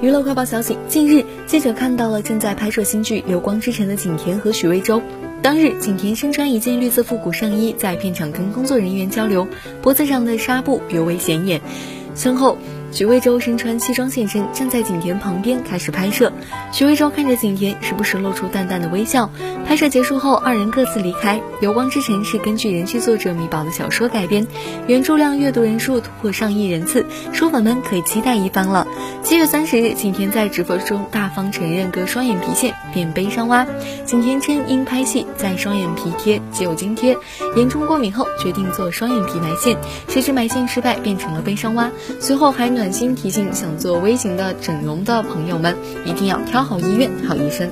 娱乐快报消息：近日，记者看到了正在拍摄新剧《流光之城》的景甜和许魏洲。当日，景甜身穿一件绿色复古上衣，在片场跟工作人员交流，脖子上的纱布尤为显眼。身后。许魏洲身穿西装现身，站在景甜旁边开始拍摄。许魏洲看着景甜，时不时露出淡淡的微笑。拍摄结束后，二人各自离开。《流光之城》是根据人气作者米宝的小说改编，原著量阅读人数突破上亿人次，书粉们可以期待一番了。七月三十日，景甜在直播中大方承认割双眼皮线变悲伤蛙。景甜称因拍戏在双眼皮贴只有津贴，严重过敏后决定做双眼皮埋线，谁知埋线失败变成了悲伤蛙。随后还暖心提醒想做微型的整容的朋友们，一定要挑好医院、好医生。